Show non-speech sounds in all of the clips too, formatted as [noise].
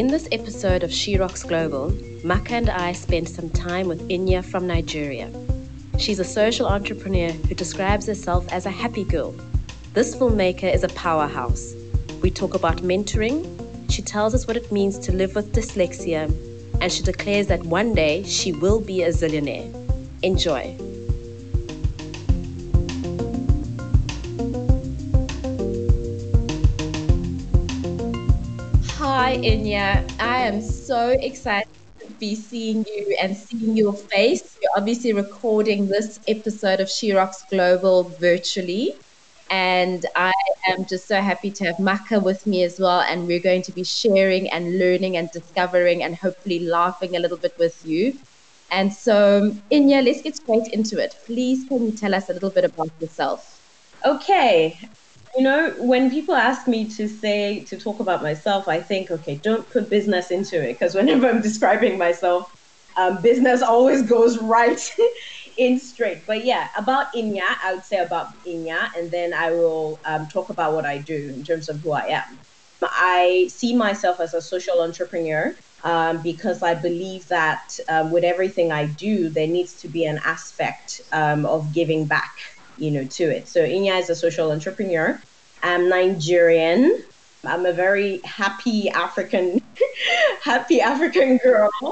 In this episode of She Rocks Global, Maka and I spent some time with Inya from Nigeria. She's a social entrepreneur who describes herself as a happy girl. This filmmaker is a powerhouse. We talk about mentoring. She tells us what it means to live with dyslexia, and she declares that one day she will be a zillionaire. Enjoy. Hi, Inya. I am so excited to be seeing you and seeing your face. You're obviously recording this episode of She Rocks Global virtually. And I am just so happy to have Maka with me as well. And we're going to be sharing and learning and discovering and hopefully laughing a little bit with you. And so, Inya, let's get straight into it. Please, can you tell us a little bit about yourself? Okay you know, when people ask me to say, to talk about myself, I think, okay, don't put business into it. Because whenever I'm describing myself, um, business always goes right [laughs] in straight. But yeah, about Inya, I would say about Inya, and then I will um, talk about what I do in terms of who I am. I see myself as a social entrepreneur um, because I believe that um, with everything I do, there needs to be an aspect um, of giving back you know, to it. So Inya is a social entrepreneur. I'm Nigerian. I'm a very happy African, [laughs] happy African girl. [laughs]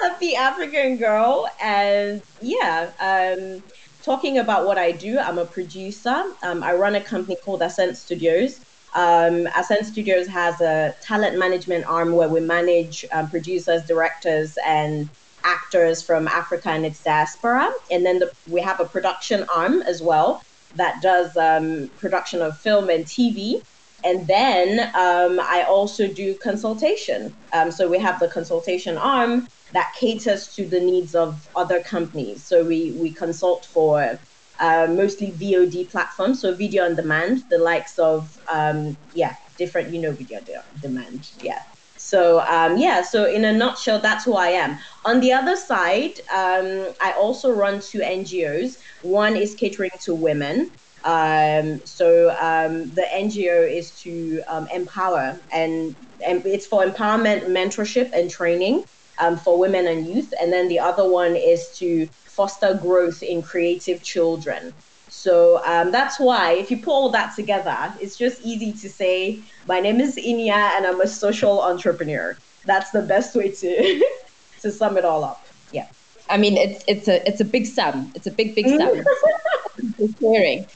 happy African girl, and yeah. Um, talking about what I do, I'm a producer. Um, I run a company called Ascend Studios. Um, Ascend Studios has a talent management arm where we manage um, producers, directors, and actors from Africa and its diaspora. And then the, we have a production arm as well that does um, production of film and TV. And then um, I also do consultation. Um, so we have the consultation arm that caters to the needs of other companies. So we, we consult for uh, mostly VOD platforms, so video on demand, the likes of, um, yeah, different, you know, video on demand. Yeah. So um, yeah, so in a nutshell, that's who I am. On the other side, um, I also run two NGOs. One is catering to women. Um, so um, the NGO is to um, empower, and, and it's for empowerment, mentorship, and training um, for women and youth. And then the other one is to foster growth in creative children. So um, that's why, if you put all that together, it's just easy to say, My name is Inya and I'm a social entrepreneur. That's the best way to, [laughs] to sum it all up. Yeah. I mean, it's, it's, a, it's a big sum. It's a big, big sum. [laughs] sharing.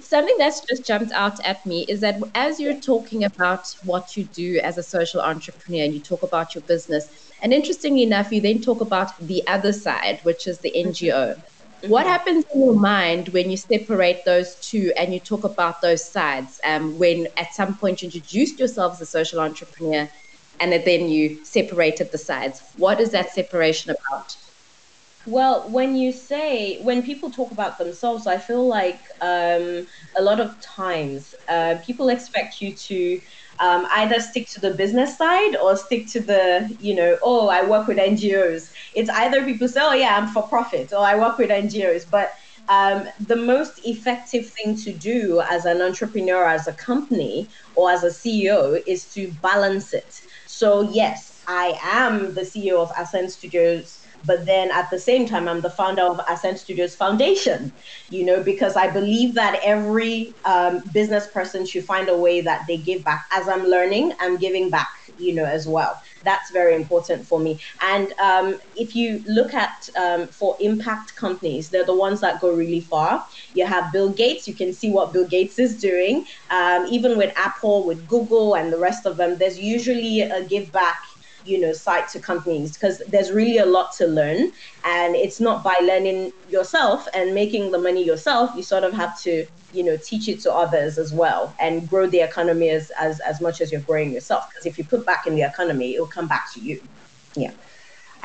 Something that's just jumped out at me is that as you're talking about what you do as a social entrepreneur and you talk about your business, and interestingly enough, you then talk about the other side, which is the NGO. What happens in your mind when you separate those two and you talk about those sides? Um, when at some point you introduced yourself as a social entrepreneur and then you separated the sides. What is that separation about? Well, when you say, when people talk about themselves, I feel like um, a lot of times uh, people expect you to um, either stick to the business side or stick to the, you know, oh, I work with NGOs. It's either people say, oh, yeah, I'm for profit, or I work with NGOs. But um, the most effective thing to do as an entrepreneur, as a company, or as a CEO is to balance it. So, yes, I am the CEO of Ascend Studios but then at the same time i'm the founder of ascend studios foundation you know because i believe that every um, business person should find a way that they give back. As i'm learning i'm giving back you know as well. That's very important for me. And um, if you look at um, for impact companies they're the ones that go really far. You have bill gates you can see what bill gates is doing. Um, even with apple with google and the rest of them there's usually a give back you know site to companies because there's really a lot to learn. And it's not by learning yourself and making the money yourself you sort of have to you know teach it to others as well and grow the economy as as, as much as you're growing yourself. Because if you put back in the economy it'll come back to you. Yeah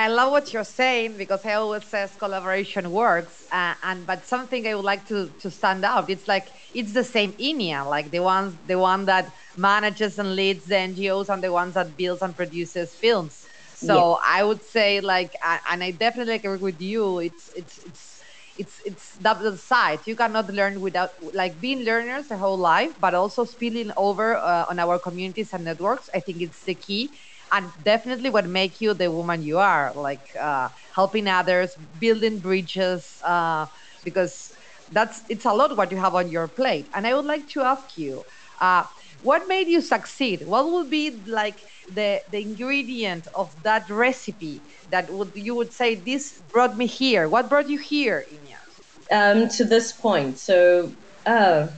I love what you're saying because I always says collaboration works, uh, and but something I would like to to stand out. It's like it's the same Inya, like the ones the one that manages and leads the NGOs and the ones that builds and produces films. So yeah. I would say like, and I definitely agree with you. It's it's it's it's it's double side. You cannot learn without like being learners the whole life, but also spilling over uh, on our communities and networks. I think it's the key, and definitely what make you the woman you are. Like uh, helping others, building bridges, uh, because that's it's a lot what you have on your plate. And I would like to ask you, uh, what made you succeed? What would be like the the ingredient of that recipe that would you would say this brought me here? What brought you here, Inya? Um, to this point, so uh,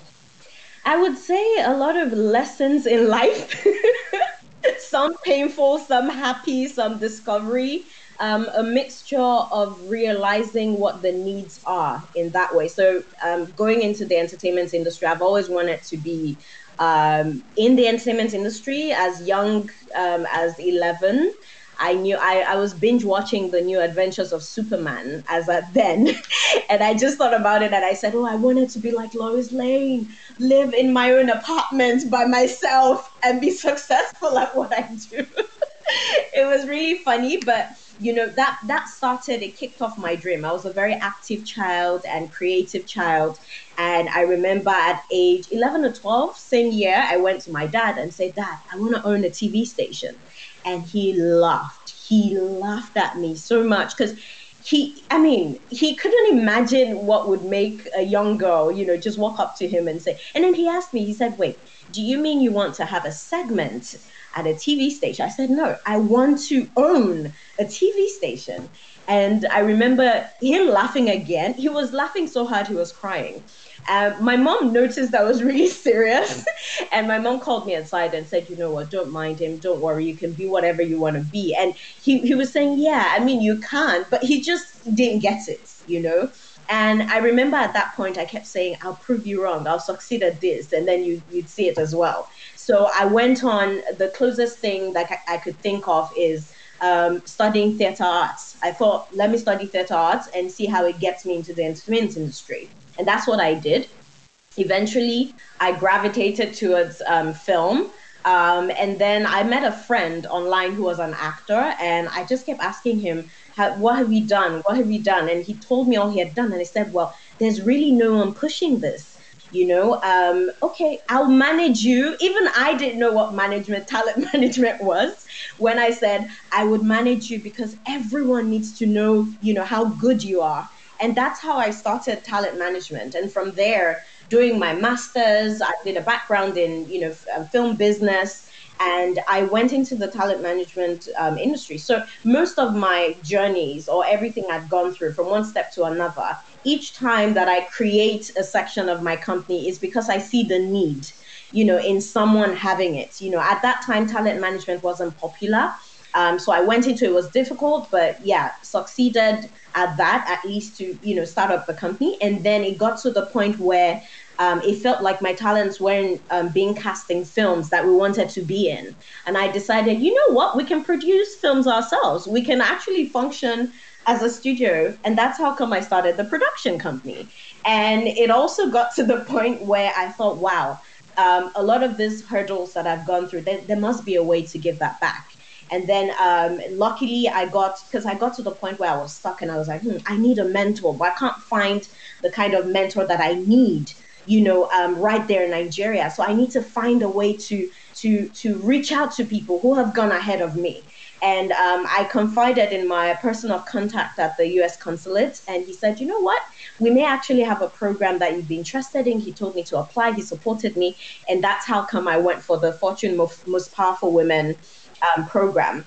I would say a lot of lessons in life. [laughs] [laughs] some painful, some happy, some discovery. Um, a mixture of realizing what the needs are in that way. So, um, going into the entertainment industry, I've always wanted to be um, in the entertainment industry as young um, as 11. I knew I, I was binge watching the new adventures of Superman as at then. [laughs] and I just thought about it and I said, Oh, I wanted to be like Lois Lane, live in my own apartment by myself and be successful at what I do. [laughs] it was really funny, but you know that that started it kicked off my dream i was a very active child and creative child and i remember at age 11 or 12 same year i went to my dad and said dad i want to own a tv station and he laughed he laughed at me so much because he i mean he couldn't imagine what would make a young girl you know just walk up to him and say and then he asked me he said wait do you mean you want to have a segment at a TV station. I said, no, I want to own a TV station. And I remember him laughing again. He was laughing so hard he was crying. Uh, my mom noticed that I was really [laughs] serious. and my mom called me aside and said, you know what, don't mind him. Don't worry. You can be whatever you want to be. And he, he was saying, yeah, I mean, you can, but he just didn't get it, you know? And I remember at that point, I kept saying, I'll prove you wrong. I'll succeed at this. And then you, you'd see it as well. So I went on, the closest thing that I, I could think of is um, studying theater arts. I thought, let me study theater arts and see how it gets me into the entertainment industry. And that's what I did. Eventually, I gravitated towards um, film. Um, and then I met a friend online who was an actor, and I just kept asking him, What have you done? What have you done? And he told me all he had done. And I said, Well, there's really no one pushing this you know um, okay i'll manage you even i didn't know what management talent [laughs] management was when i said i would manage you because everyone needs to know you know how good you are and that's how i started talent management and from there doing my masters i did a background in you know uh, film business and I went into the talent management um, industry. So most of my journeys or everything I've gone through from one step to another each time that I create a section of my company is because I see the need, you know, in someone having it. You know, at that time, talent management wasn't popular. Um, so I went into it was difficult, but yeah, succeeded at that at least to you know start up the company, and then it got to the point where um, it felt like my talents weren't um, being casting films that we wanted to be in, and I decided, you know what, we can produce films ourselves. We can actually function as a studio. And that's how come I started the production company. And it also got to the point where I thought, wow, um, a lot of these hurdles that I've gone through, there, there must be a way to give that back. And then um, luckily I got, because I got to the point where I was stuck and I was like, hmm, I need a mentor, but I can't find the kind of mentor that I need, you know, um, right there in Nigeria. So I need to find a way to, to, to reach out to people who have gone ahead of me. And um, I confided in my person of contact at the US consulate, and he said, You know what? We may actually have a program that you'd be interested in. He told me to apply, he supported me, and that's how come I went for the Fortune Most, Most Powerful Women um, program.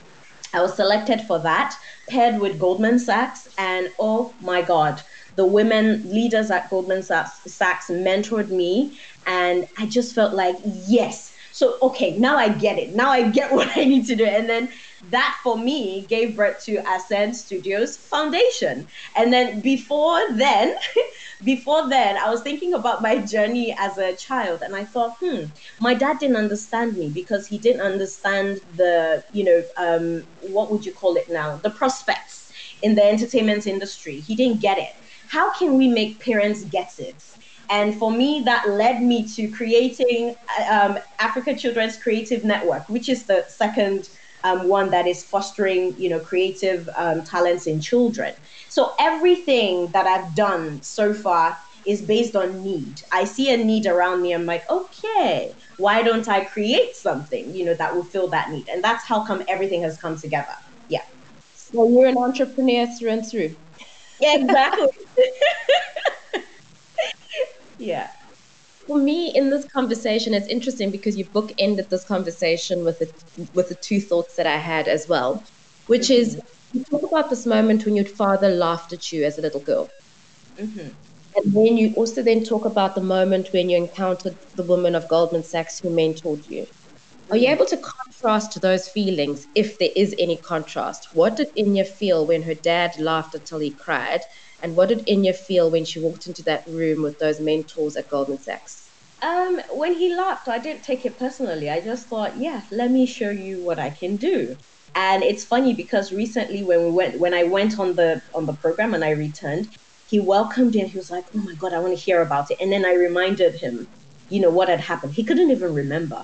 I was selected for that, paired with Goldman Sachs, and oh my God, the women leaders at Goldman Sachs, Sachs mentored me, and I just felt like, yes. So, okay, now I get it. Now I get [laughs] what I need to do. And then that for me gave birth to Ascend Studios Foundation. And then before then, [laughs] before then, I was thinking about my journey as a child, and I thought, hmm, my dad didn't understand me because he didn't understand the, you know, um, what would you call it now, the prospects in the entertainment industry. He didn't get it. How can we make parents get it? And for me, that led me to creating um, Africa Children's Creative Network, which is the second um, one that is fostering, you know, creative um, talents in children. So everything that I've done so far is based on need. I see a need around me. I'm like, okay, why don't I create something, you know, that will fill that need? And that's how come everything has come together. Yeah. So you're an entrepreneur through and through. Yeah, exactly. [laughs] yeah. For me, in this conversation, it's interesting because you bookended this conversation with the with the two thoughts that I had as well, which mm-hmm. is you talk about this moment when your father laughed at you as a little girl. Mm-hmm. And then you also then talk about the moment when you encountered the woman of Goldman Sachs who mentored you. Are you able to contrast those feelings if there is any contrast? What did Inya feel when her dad laughed until he cried? And what did Inya feel when she walked into that room with those mentors at Goldman Sachs? Um, when he laughed, I didn't take it personally. I just thought, yeah, let me show you what I can do. And it's funny because recently when we went when I went on the on the program and I returned, he welcomed and he was like, Oh my God, I want to hear about it. And then I reminded him, you know, what had happened. He couldn't even remember.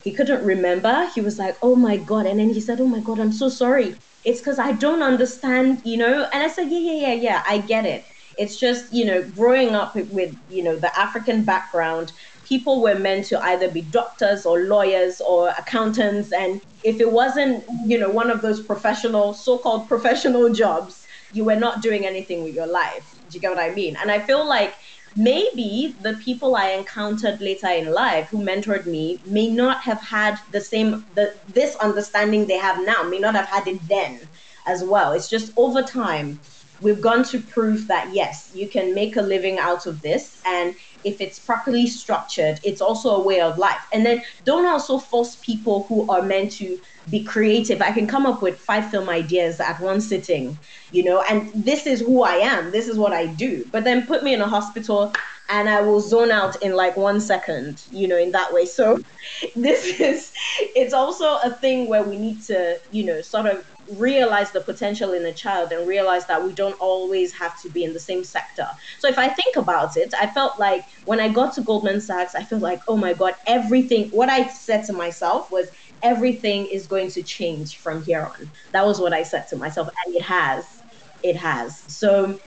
He couldn't remember. He was like, Oh my God. And then he said, Oh my God, I'm so sorry. It's because I don't understand, you know? And I said, Yeah, yeah, yeah, yeah, I get it. It's just, you know, growing up with, you know, the African background, people were meant to either be doctors or lawyers or accountants. And if it wasn't, you know, one of those professional, so called professional jobs, you were not doing anything with your life. Do you get what I mean? And I feel like maybe the people I encountered later in life who mentored me may not have had the same the this understanding they have now, may not have had it then as well. It's just over time we've gone to prove that yes, you can make a living out of this and if it's properly structured, it's also a way of life. And then don't also force people who are meant to be creative. I can come up with five film ideas at one sitting, you know, and this is who I am. This is what I do. But then put me in a hospital and I will zone out in like one second, you know, in that way. So [laughs] this is, it's also a thing where we need to, you know, sort of realize the potential in a child and realize that we don't always have to be in the same sector. So if I think about it, I felt like when I got to Goldman Sachs, I felt like, oh my God, everything, what I said to myself was, everything is going to change from here on. That was what I said to myself, and it has. It has. So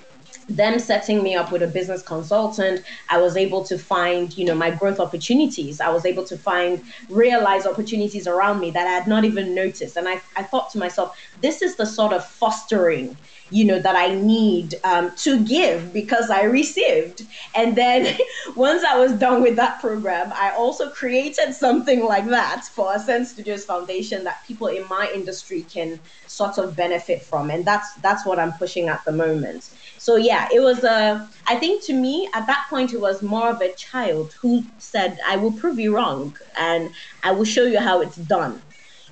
them setting me up with a business consultant i was able to find you know my growth opportunities. I was able to find realize opportunities around me that i had not even noticed. And i, I thought to myself this is the sort of fostering you know that i need um, to give because i received. And then [laughs] once i was done with that program i also created something like that for ascend studios foundation that people in my industry can sort of benefit from. And that's that's what i'm pushing at the moment so yeah it was a i think to me at that point it was more of a child who said i will prove you wrong and i will show you how it's done.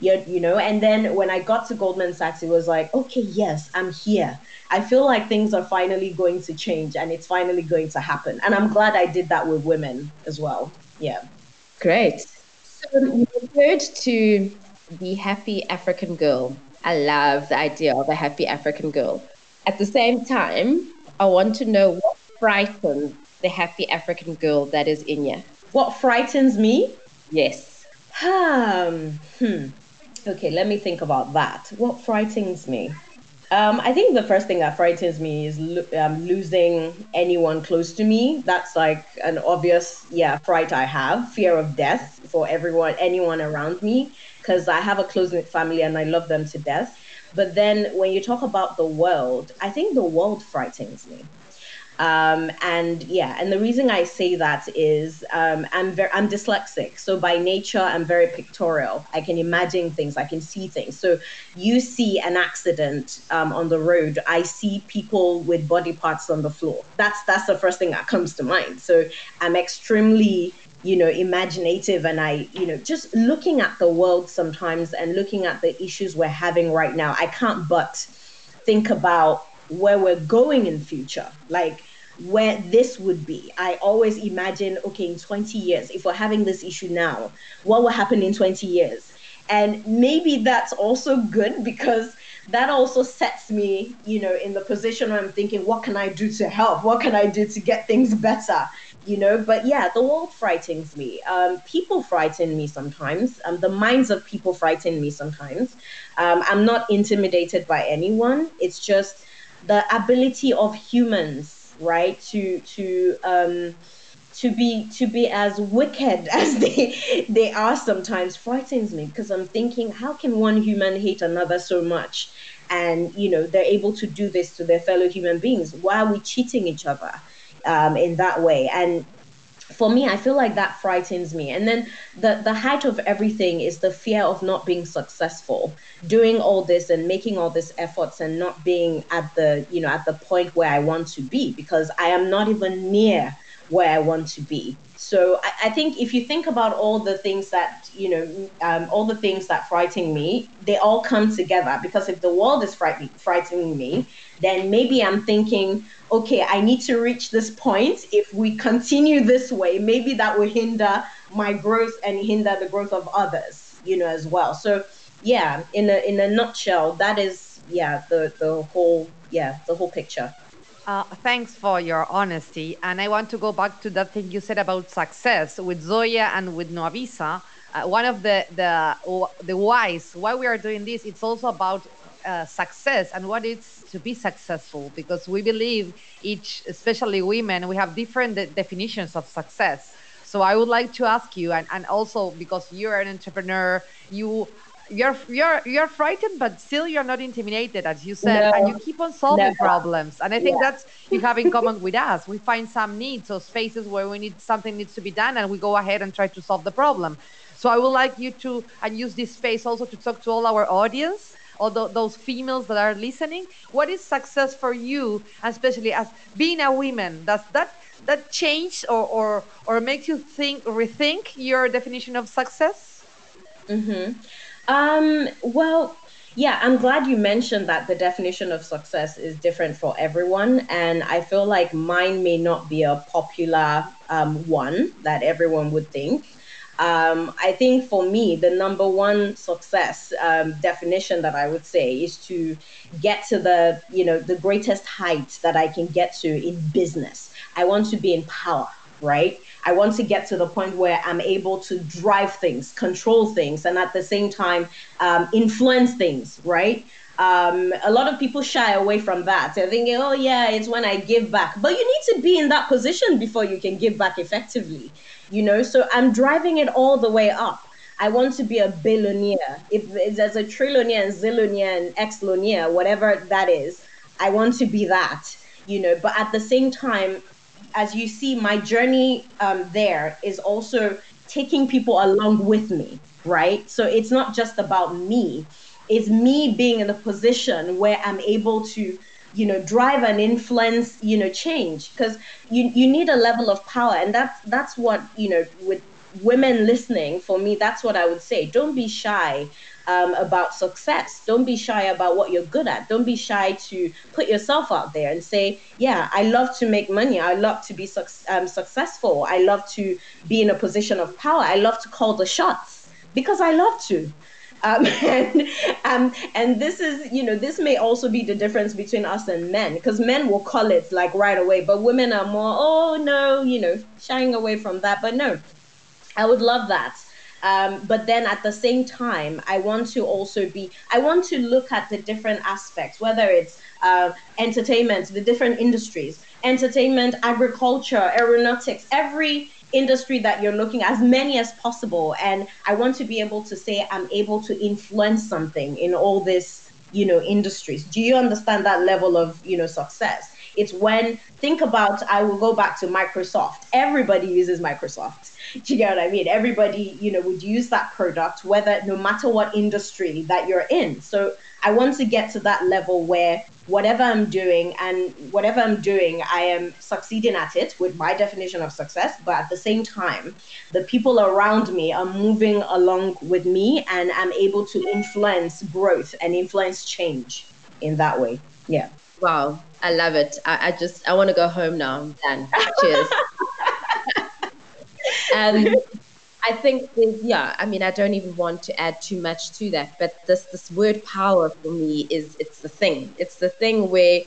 You, you know and then when i got to goldman sachs it was like okay yes i'm here. I feel like things are finally going to change and it's finally going to happen. And i'm glad i did that with women as well. Yeah. Great. So you referred to the happy african girl. I love the idea of a happy african girl at the same time i want to know what frightens the happy african girl that is Inya what frightens me yes um, hmm Okay, let me think about that. What frightens me? Um, I think the first thing that frightens me is lo- um, losing anyone close to me. That's like an obvious, yeah, fright I have. Fear of death for everyone, anyone around me, because I have a close knit family and I love them to death. But then when you talk about the world, I think the world frightens me. Um, and yeah, and the reason I say that is um, I'm very I'm dyslexic, so by nature I'm very pictorial. I can imagine things, I can see things. So you see an accident um, on the road, I see people with body parts on the floor. That's that's the first thing that comes to mind. So I'm extremely you know imaginative and i you know just looking at the world sometimes and looking at the issues we're having right now i can't but think about where we're going in future like where this would be. I always imagine okay in 20 years if we're having this issue now what will happen in 20 years? And maybe that's also good because that also sets me you know in the position where i'm thinking what can i do to help? What can i do to get things better you know. But yeah, the world frightens me. Um, people frighten me sometimes. Um, the minds of people frighten me sometimes. Um, I'm not intimidated by anyone. It's just the ability of humans, right, to to um, to be to be as wicked [laughs] as they they are sometimes frightens me because I'm thinking, how can one human hate another so much? And you know they're able to do this to their fellow human beings. Why are we cheating each other um, in that way? And for me, I feel like that frightens me. And then the the height of everything is the fear of not being successful, doing all this and making all these efforts and not being at the you know at the point where I want to be because I am not even near where I want to be. So I, I, think if you think about all the things that you know, um, all the things that frighten me, they all come together. Because if the world is frightening, frightening me, then maybe I'm thinking, okay, I need to reach this point. If we continue this way, maybe that will hinder my growth and hinder the growth of others, you know, as well. So yeah, in a in a nutshell, that is yeah the the whole yeah the whole picture. Uh, thanks for your honesty. And I want to go back to that thing you said about success with Zoya and with Nwabisa. Uh, one of the, the, the whys why we are doing this, it's also about uh, success and what it's to be successful because we believe each, especially women, we have different de- definitions of success. So I would like to ask you, and, and also because you're an entrepreneur, you you're you're you're frightened but still you're not intimidated as you said no, and you keep on solving never. problems. And i think yeah. that's you have in common with us. We find some needs or spaces where we need something needs to be done and we go ahead and try to solve the problem. So i would like you to and use this space also to talk to all our audience all those females that are listening. What is success for you especially as being a woman? Does that that change or or, or make you think rethink your definition of success? Mm-hmm. Um, well, yeah, I'm glad you mentioned that the definition of success is different for everyone. And I feel like mine may not be a popular um, one that everyone would think. Um, I think for me, the number one success um, definition that I would say is to get to the, you know, the greatest height that I can get to in business. I want to be in power, right? I want to get to the point where I'm able to drive things, control things, and at the same time um, influence things, right? Um, a lot of people shy away from that. They're thinking, oh, yeah, it's when I give back. But you need to be in that position before you can give back effectively, you know? So I'm driving it all the way up. I want to be a billionaire. If, there's a trillionaire and zillionaire and exlionaire, whatever that is, I want to be that, you know? But at the same time, as you see, my journey um, there is also taking people along with me, right? So it's not just about me, it's me being in a position where I'm able to you know drive and influence you know change. Because you you need a level of power and that's that's what you know with women listening for me that's what i would say. Don't be shy um, about success. Don't be shy about what you're good at. Don't be shy to put yourself out there and say, yeah, I love to make money. I love to be su- um, successful. I love to be in a position of power. I love to call the shots because I love to. Um, [laughs] and um, and this is you know this may also be the difference between us and men because men will call it like right away but women are more oh no you know shying away from that but no i would love that um, but then at the same time, I want to also be, I want to look at the different aspects, whether it's uh, entertainment, the different industries, entertainment, agriculture, aeronautics, every industry that you're looking as many as possible. And I want to be able to say I'm able to influence something in all this, you know, industries. Do you understand that level of, you know, success? It's when think about I will go back to Microsoft. Everybody uses Microsoft. [laughs] Do you get what I mean? Everybody, you know, would use that product, whether no matter what industry that you're in. So I want to get to that level where whatever I'm doing and whatever I'm doing, I am succeeding at it with my definition of success. But at the same time, the people around me are moving along with me and I'm able to influence growth and influence change in that way. Yeah. Wow. I love it. I, I just I want to go home now. Dan. Cheers. and [laughs] um, I think yeah, I mean I don't even want to add too much to that, but this this word power for me is it's the thing. It's the thing where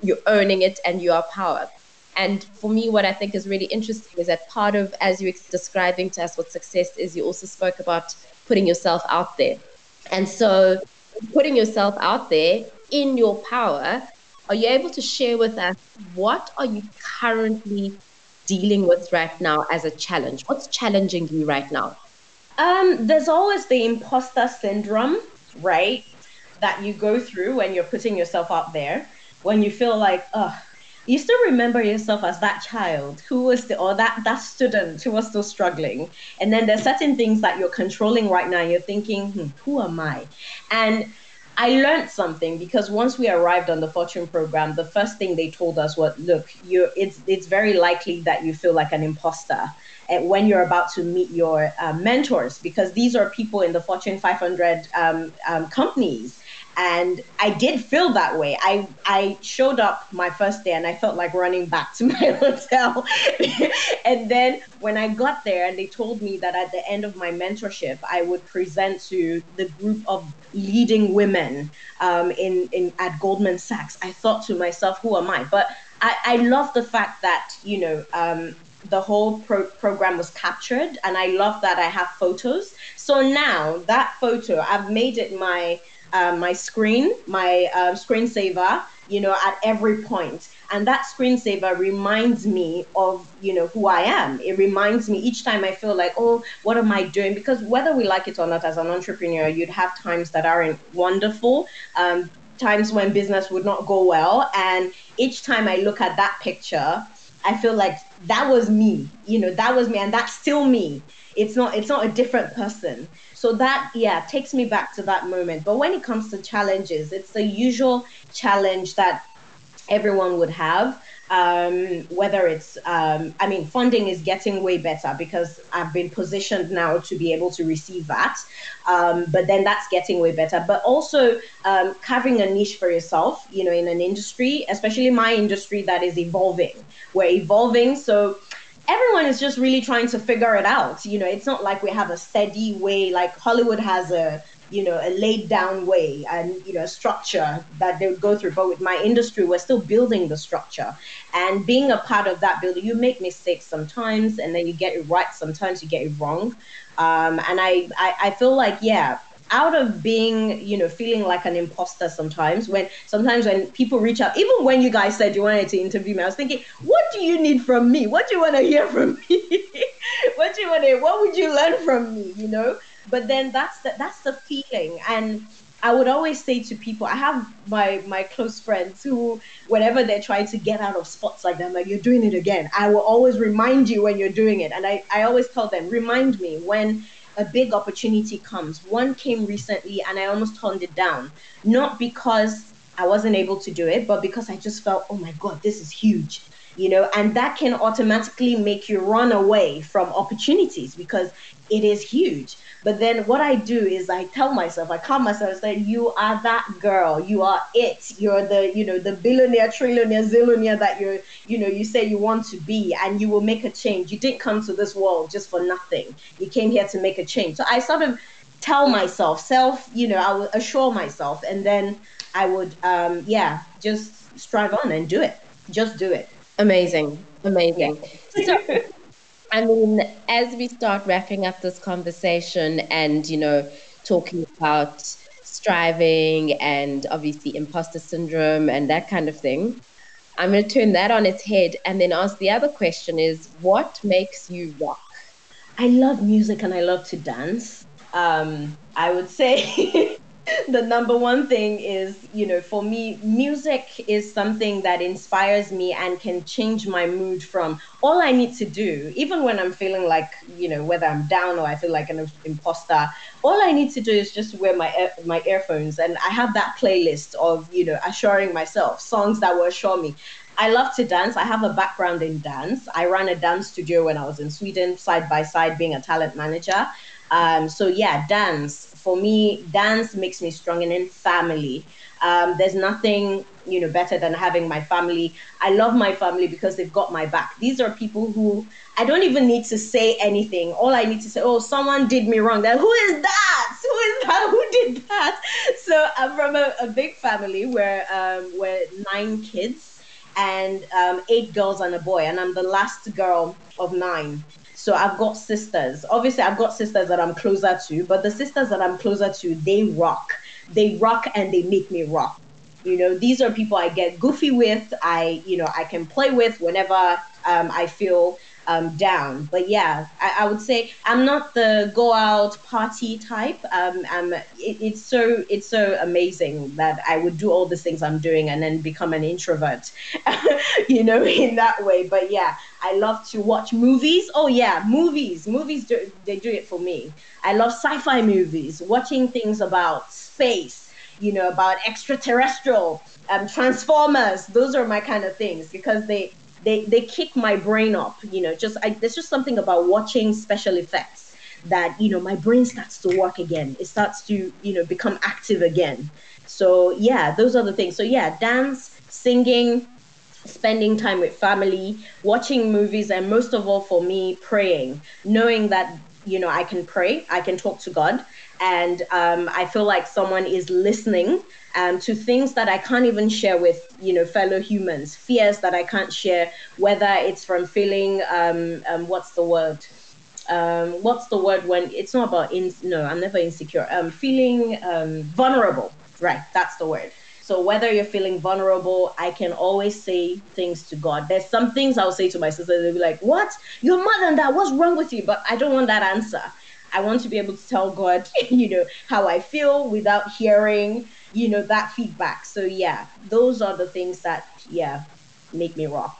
you're owning it and you are power. And for me, what I think is really interesting is that part of, as you're describing to us what success is, you also spoke about putting yourself out there. And so, putting yourself out there in your power, are you able to share with us what are you currently dealing with right now as a challenge? What's challenging you right now? Um, there's always the imposter syndrome, right? That you go through when you're putting yourself out there, when you feel like, oh, you still remember yourself as that child who was the or that that student who was still struggling and then there's certain things that you're controlling right now you're thinking hmm, who am i and I learned something because once we arrived on the Fortune program, the first thing they told us was, "Look, you it's it's very likely that you feel like an imposter when you're about to meet your uh, mentors because these are people in the Fortune 500 um, um, companies and I did feel that way. I I showed up my first day and I felt like running back to [laughs] my hotel. and then when I got there and they told me that at the end of my mentorship I would present to the group of leading women um, in in at Goldman Sachs, I thought to myself, who am I? But I, I love the fact that you know um, the whole pro- program was captured and i love that i have photos so now that photo i've made it my uh, my screen, my uh, screensaver, you know, at every point. And that screensaver reminds me of, you know, who I am. It reminds me each time I feel like, oh, what am I doing? Because whether we like it or not, as an entrepreneur, you'd have times that aren't wonderful, um, times when business would not go well. And each time I look at that picture, I feel like that was me, you know, that was me, and that's still me. It's not, it's not a different person. So that, yeah, takes me back to that moment. But when it comes to challenges, it's the usual challenge that everyone would have. Um, whether it's, um, I mean, funding is getting way better because I've been positioned now to be able to receive that. Um, but then that's getting way better. But also um, carving a niche for yourself, you know, in an industry, especially my industry that is evolving. We're evolving. So everyone is just really trying to figure it out. You know, it's not like we have a steady way, like Hollywood has a, you know, a laid down way and, you know, a structure that they would go through. But with my industry, we're still building the structure. And being a part of that building, you make mistakes sometimes and then you get it right. Sometimes you get it wrong. Um, and I, I, I feel like, yeah, out of being, you know, feeling like an imposter sometimes when sometimes when people reach out, even when you guys said you wanted to interview me, I was thinking, what do you need from me? What do you want to hear from [laughs] me? what do you want to what would you learn from me? You know? But then that's the that's the feeling. And I would always say to people, I have my my close friends who, whenever they're trying to get out of spots like that, I'm like, you're doing it again. I will always remind you when you're doing it. And I, I always tell them, remind me when a big opportunity comes. One came recently and I almost turned it down, not because I wasn't able to do it, but because I just felt, oh my God, this is huge. You know, and that can automatically make you run away from opportunities because it is huge. But then what I do is I tell myself, I calm myself, say, you are that girl. You are it. You're the, you know, the billionaire, trillionaire, zillionaire that you're, you know, you say you want to be and you will make a change. You didn't come to this world just for nothing. You came here to make a change. So I sort of tell myself, self, you know, I will assure myself and then I would, um, yeah, just strive on and do it. Just do it. Amazing. Amazing. Yeah. So, I mean, as we start wrapping up this conversation and, you know, talking about striving and obviously imposter syndrome and that kind of thing, I'm going to turn that on its head and then ask the other question is what makes you rock? I love music and I love to dance. Um, I would say [laughs] [laughs] the number one thing is, you know, for me, music is something that inspires me and can change my mood from all I need to do, even when I'm feeling like, you know, whether I'm down or I feel like an imposter, all I need to do is just wear my my earphones and I have that playlist of, you know, assuring myself, songs that will assure me. I love to dance. I have a background in dance. I ran a dance studio when I was in Sweden, side by side, being a talent manager. Um, so yeah, dance for me, dance makes me strong and in family. Um, there's nothing you know better than having my family. I love my family because they've got my back. These are people who I don't even need to say anything. All I need to say, oh, someone did me wrong. Then who is that? Who is that? [laughs] Who did that? So I'm from a, a big family where um, we're nine kids and um, eight girls and a boy, and I'm the last girl of nine. So I've got sisters. Obviously, I've got sisters that I'm closer to, but the sisters that I'm closer to, they rock. They rock and they make me rock. You know, these are people I get goofy with. I, you know, I can play with whenever um, I feel um, down. But yeah, I, I, would say I'm not the go out party type. Um, I'm, it, it's so it's so amazing that I would do all the things I'm doing and then become an introvert, [laughs] you know, [laughs] in that way. But yeah, I love to watch movies. Oh yeah, movies. Movies do they do it for me. I love sci-fi movies, watching things about space, you know, about extraterrestrial, um, Transformers. Those are my kind of things because they they they kick my brain up you know just I, there's just something about watching special effects that you know my brain starts to work again. It starts to you know become active again. So yeah those are the things. So yeah dance singing spending time with family watching movies and most of all for me praying. Knowing that you know i can pray i can talk to god and um, I feel like someone is listening um, to things that I can't even share with you know fellow humans, fears that I can't share, whether it's from feeling um, um what's the word. Um, what's the word when it's not about in no i'm never insecure um feeling um vulnerable right that's the word. So whether you're feeling vulnerable i can always say things to god. There's some things i'll say to my sister they'll be like what? You're more than that what's wrong with you? But i don't want that answer I want to be able to tell God, [laughs] you know, how I feel without hearing, you know, that feedback. So yeah, those are the things that, yeah, make me rock.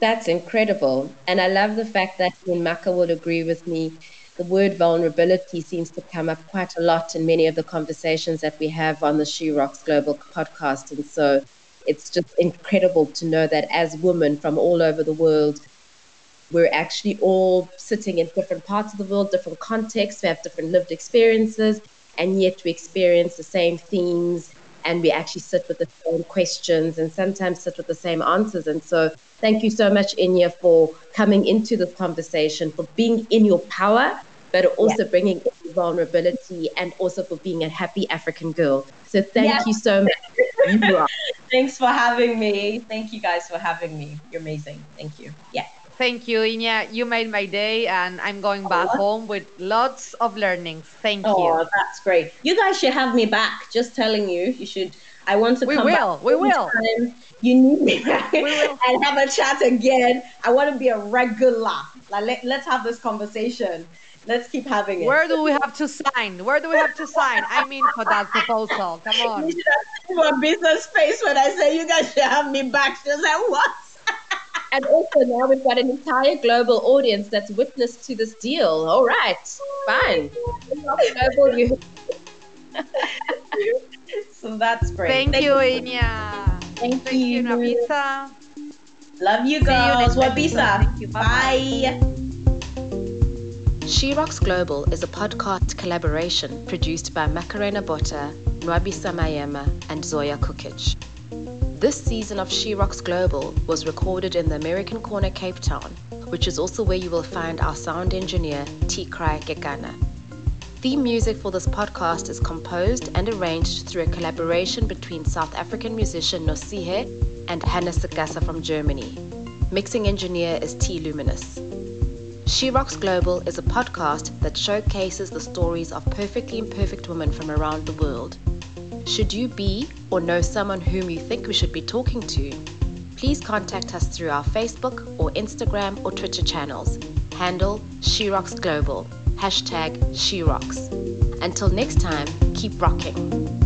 That's incredible. And I love the fact that Maka will agree with me. The word vulnerability seems to come up quite a lot in many of the conversations that we have on the She Rocks Global podcast. And so it's just incredible to know that as women from all over the world, we're actually all sitting in different parts of the world, different contexts, we have different lived experiences, and yet we experience the same themes and we actually sit with the same questions and sometimes sit with the same answers. And so, thank you so much, Inya, for coming into this conversation, for being in your power, but also yeah. bringing in vulnerability and also for being a happy African girl. So, thank yeah. you so much. [laughs] Thanks for having me. Thank you guys for having me. You're amazing. Thank you. Yeah. Thank you, Inya. You made my day, and I'm going oh, back oh. home with lots of learnings. Thank oh, you. Oh, that's great. You guys should have me back. Just telling you, you should. I want to we come will. back. We will. Time. You need me back [laughs] [laughs] and have a chat again. I want to be a regular. Like, let, let's have this conversation. Let's keep having it. Where do we have to sign? Where do we have to sign? I mean, for that proposal. Come [laughs] on. You should have a business space when I say you guys should have me back. Just like what? And also now we've got an entire global audience that's witness to this deal. All right, fine. [laughs] so that's great. Thank, Thank you, Inya. Thank, Thank you, Nwabisa. Love you, girls. Nwabisa. Bye. She Rocks Global is a podcast collaboration produced by Macarena Botta, Nwabisa Mayema, and Zoya Kukic. This season of She Rocks Global was recorded in the American Corner, Cape Town, which is also where you will find our sound engineer, Tikrai Gekana. Theme music for this podcast is composed and arranged through a collaboration between South African musician Nosihe and Hannes Sagassa from Germany. Mixing engineer is T Luminous. She Rocks Global is a podcast that showcases the stories of perfectly imperfect women from around the world. Should you be or know someone whom you think we should be talking to, please contact us through our Facebook or Instagram or Twitter channels. Handle SheRocksGlobal. Hashtag SheRocks. Until next time, keep rocking.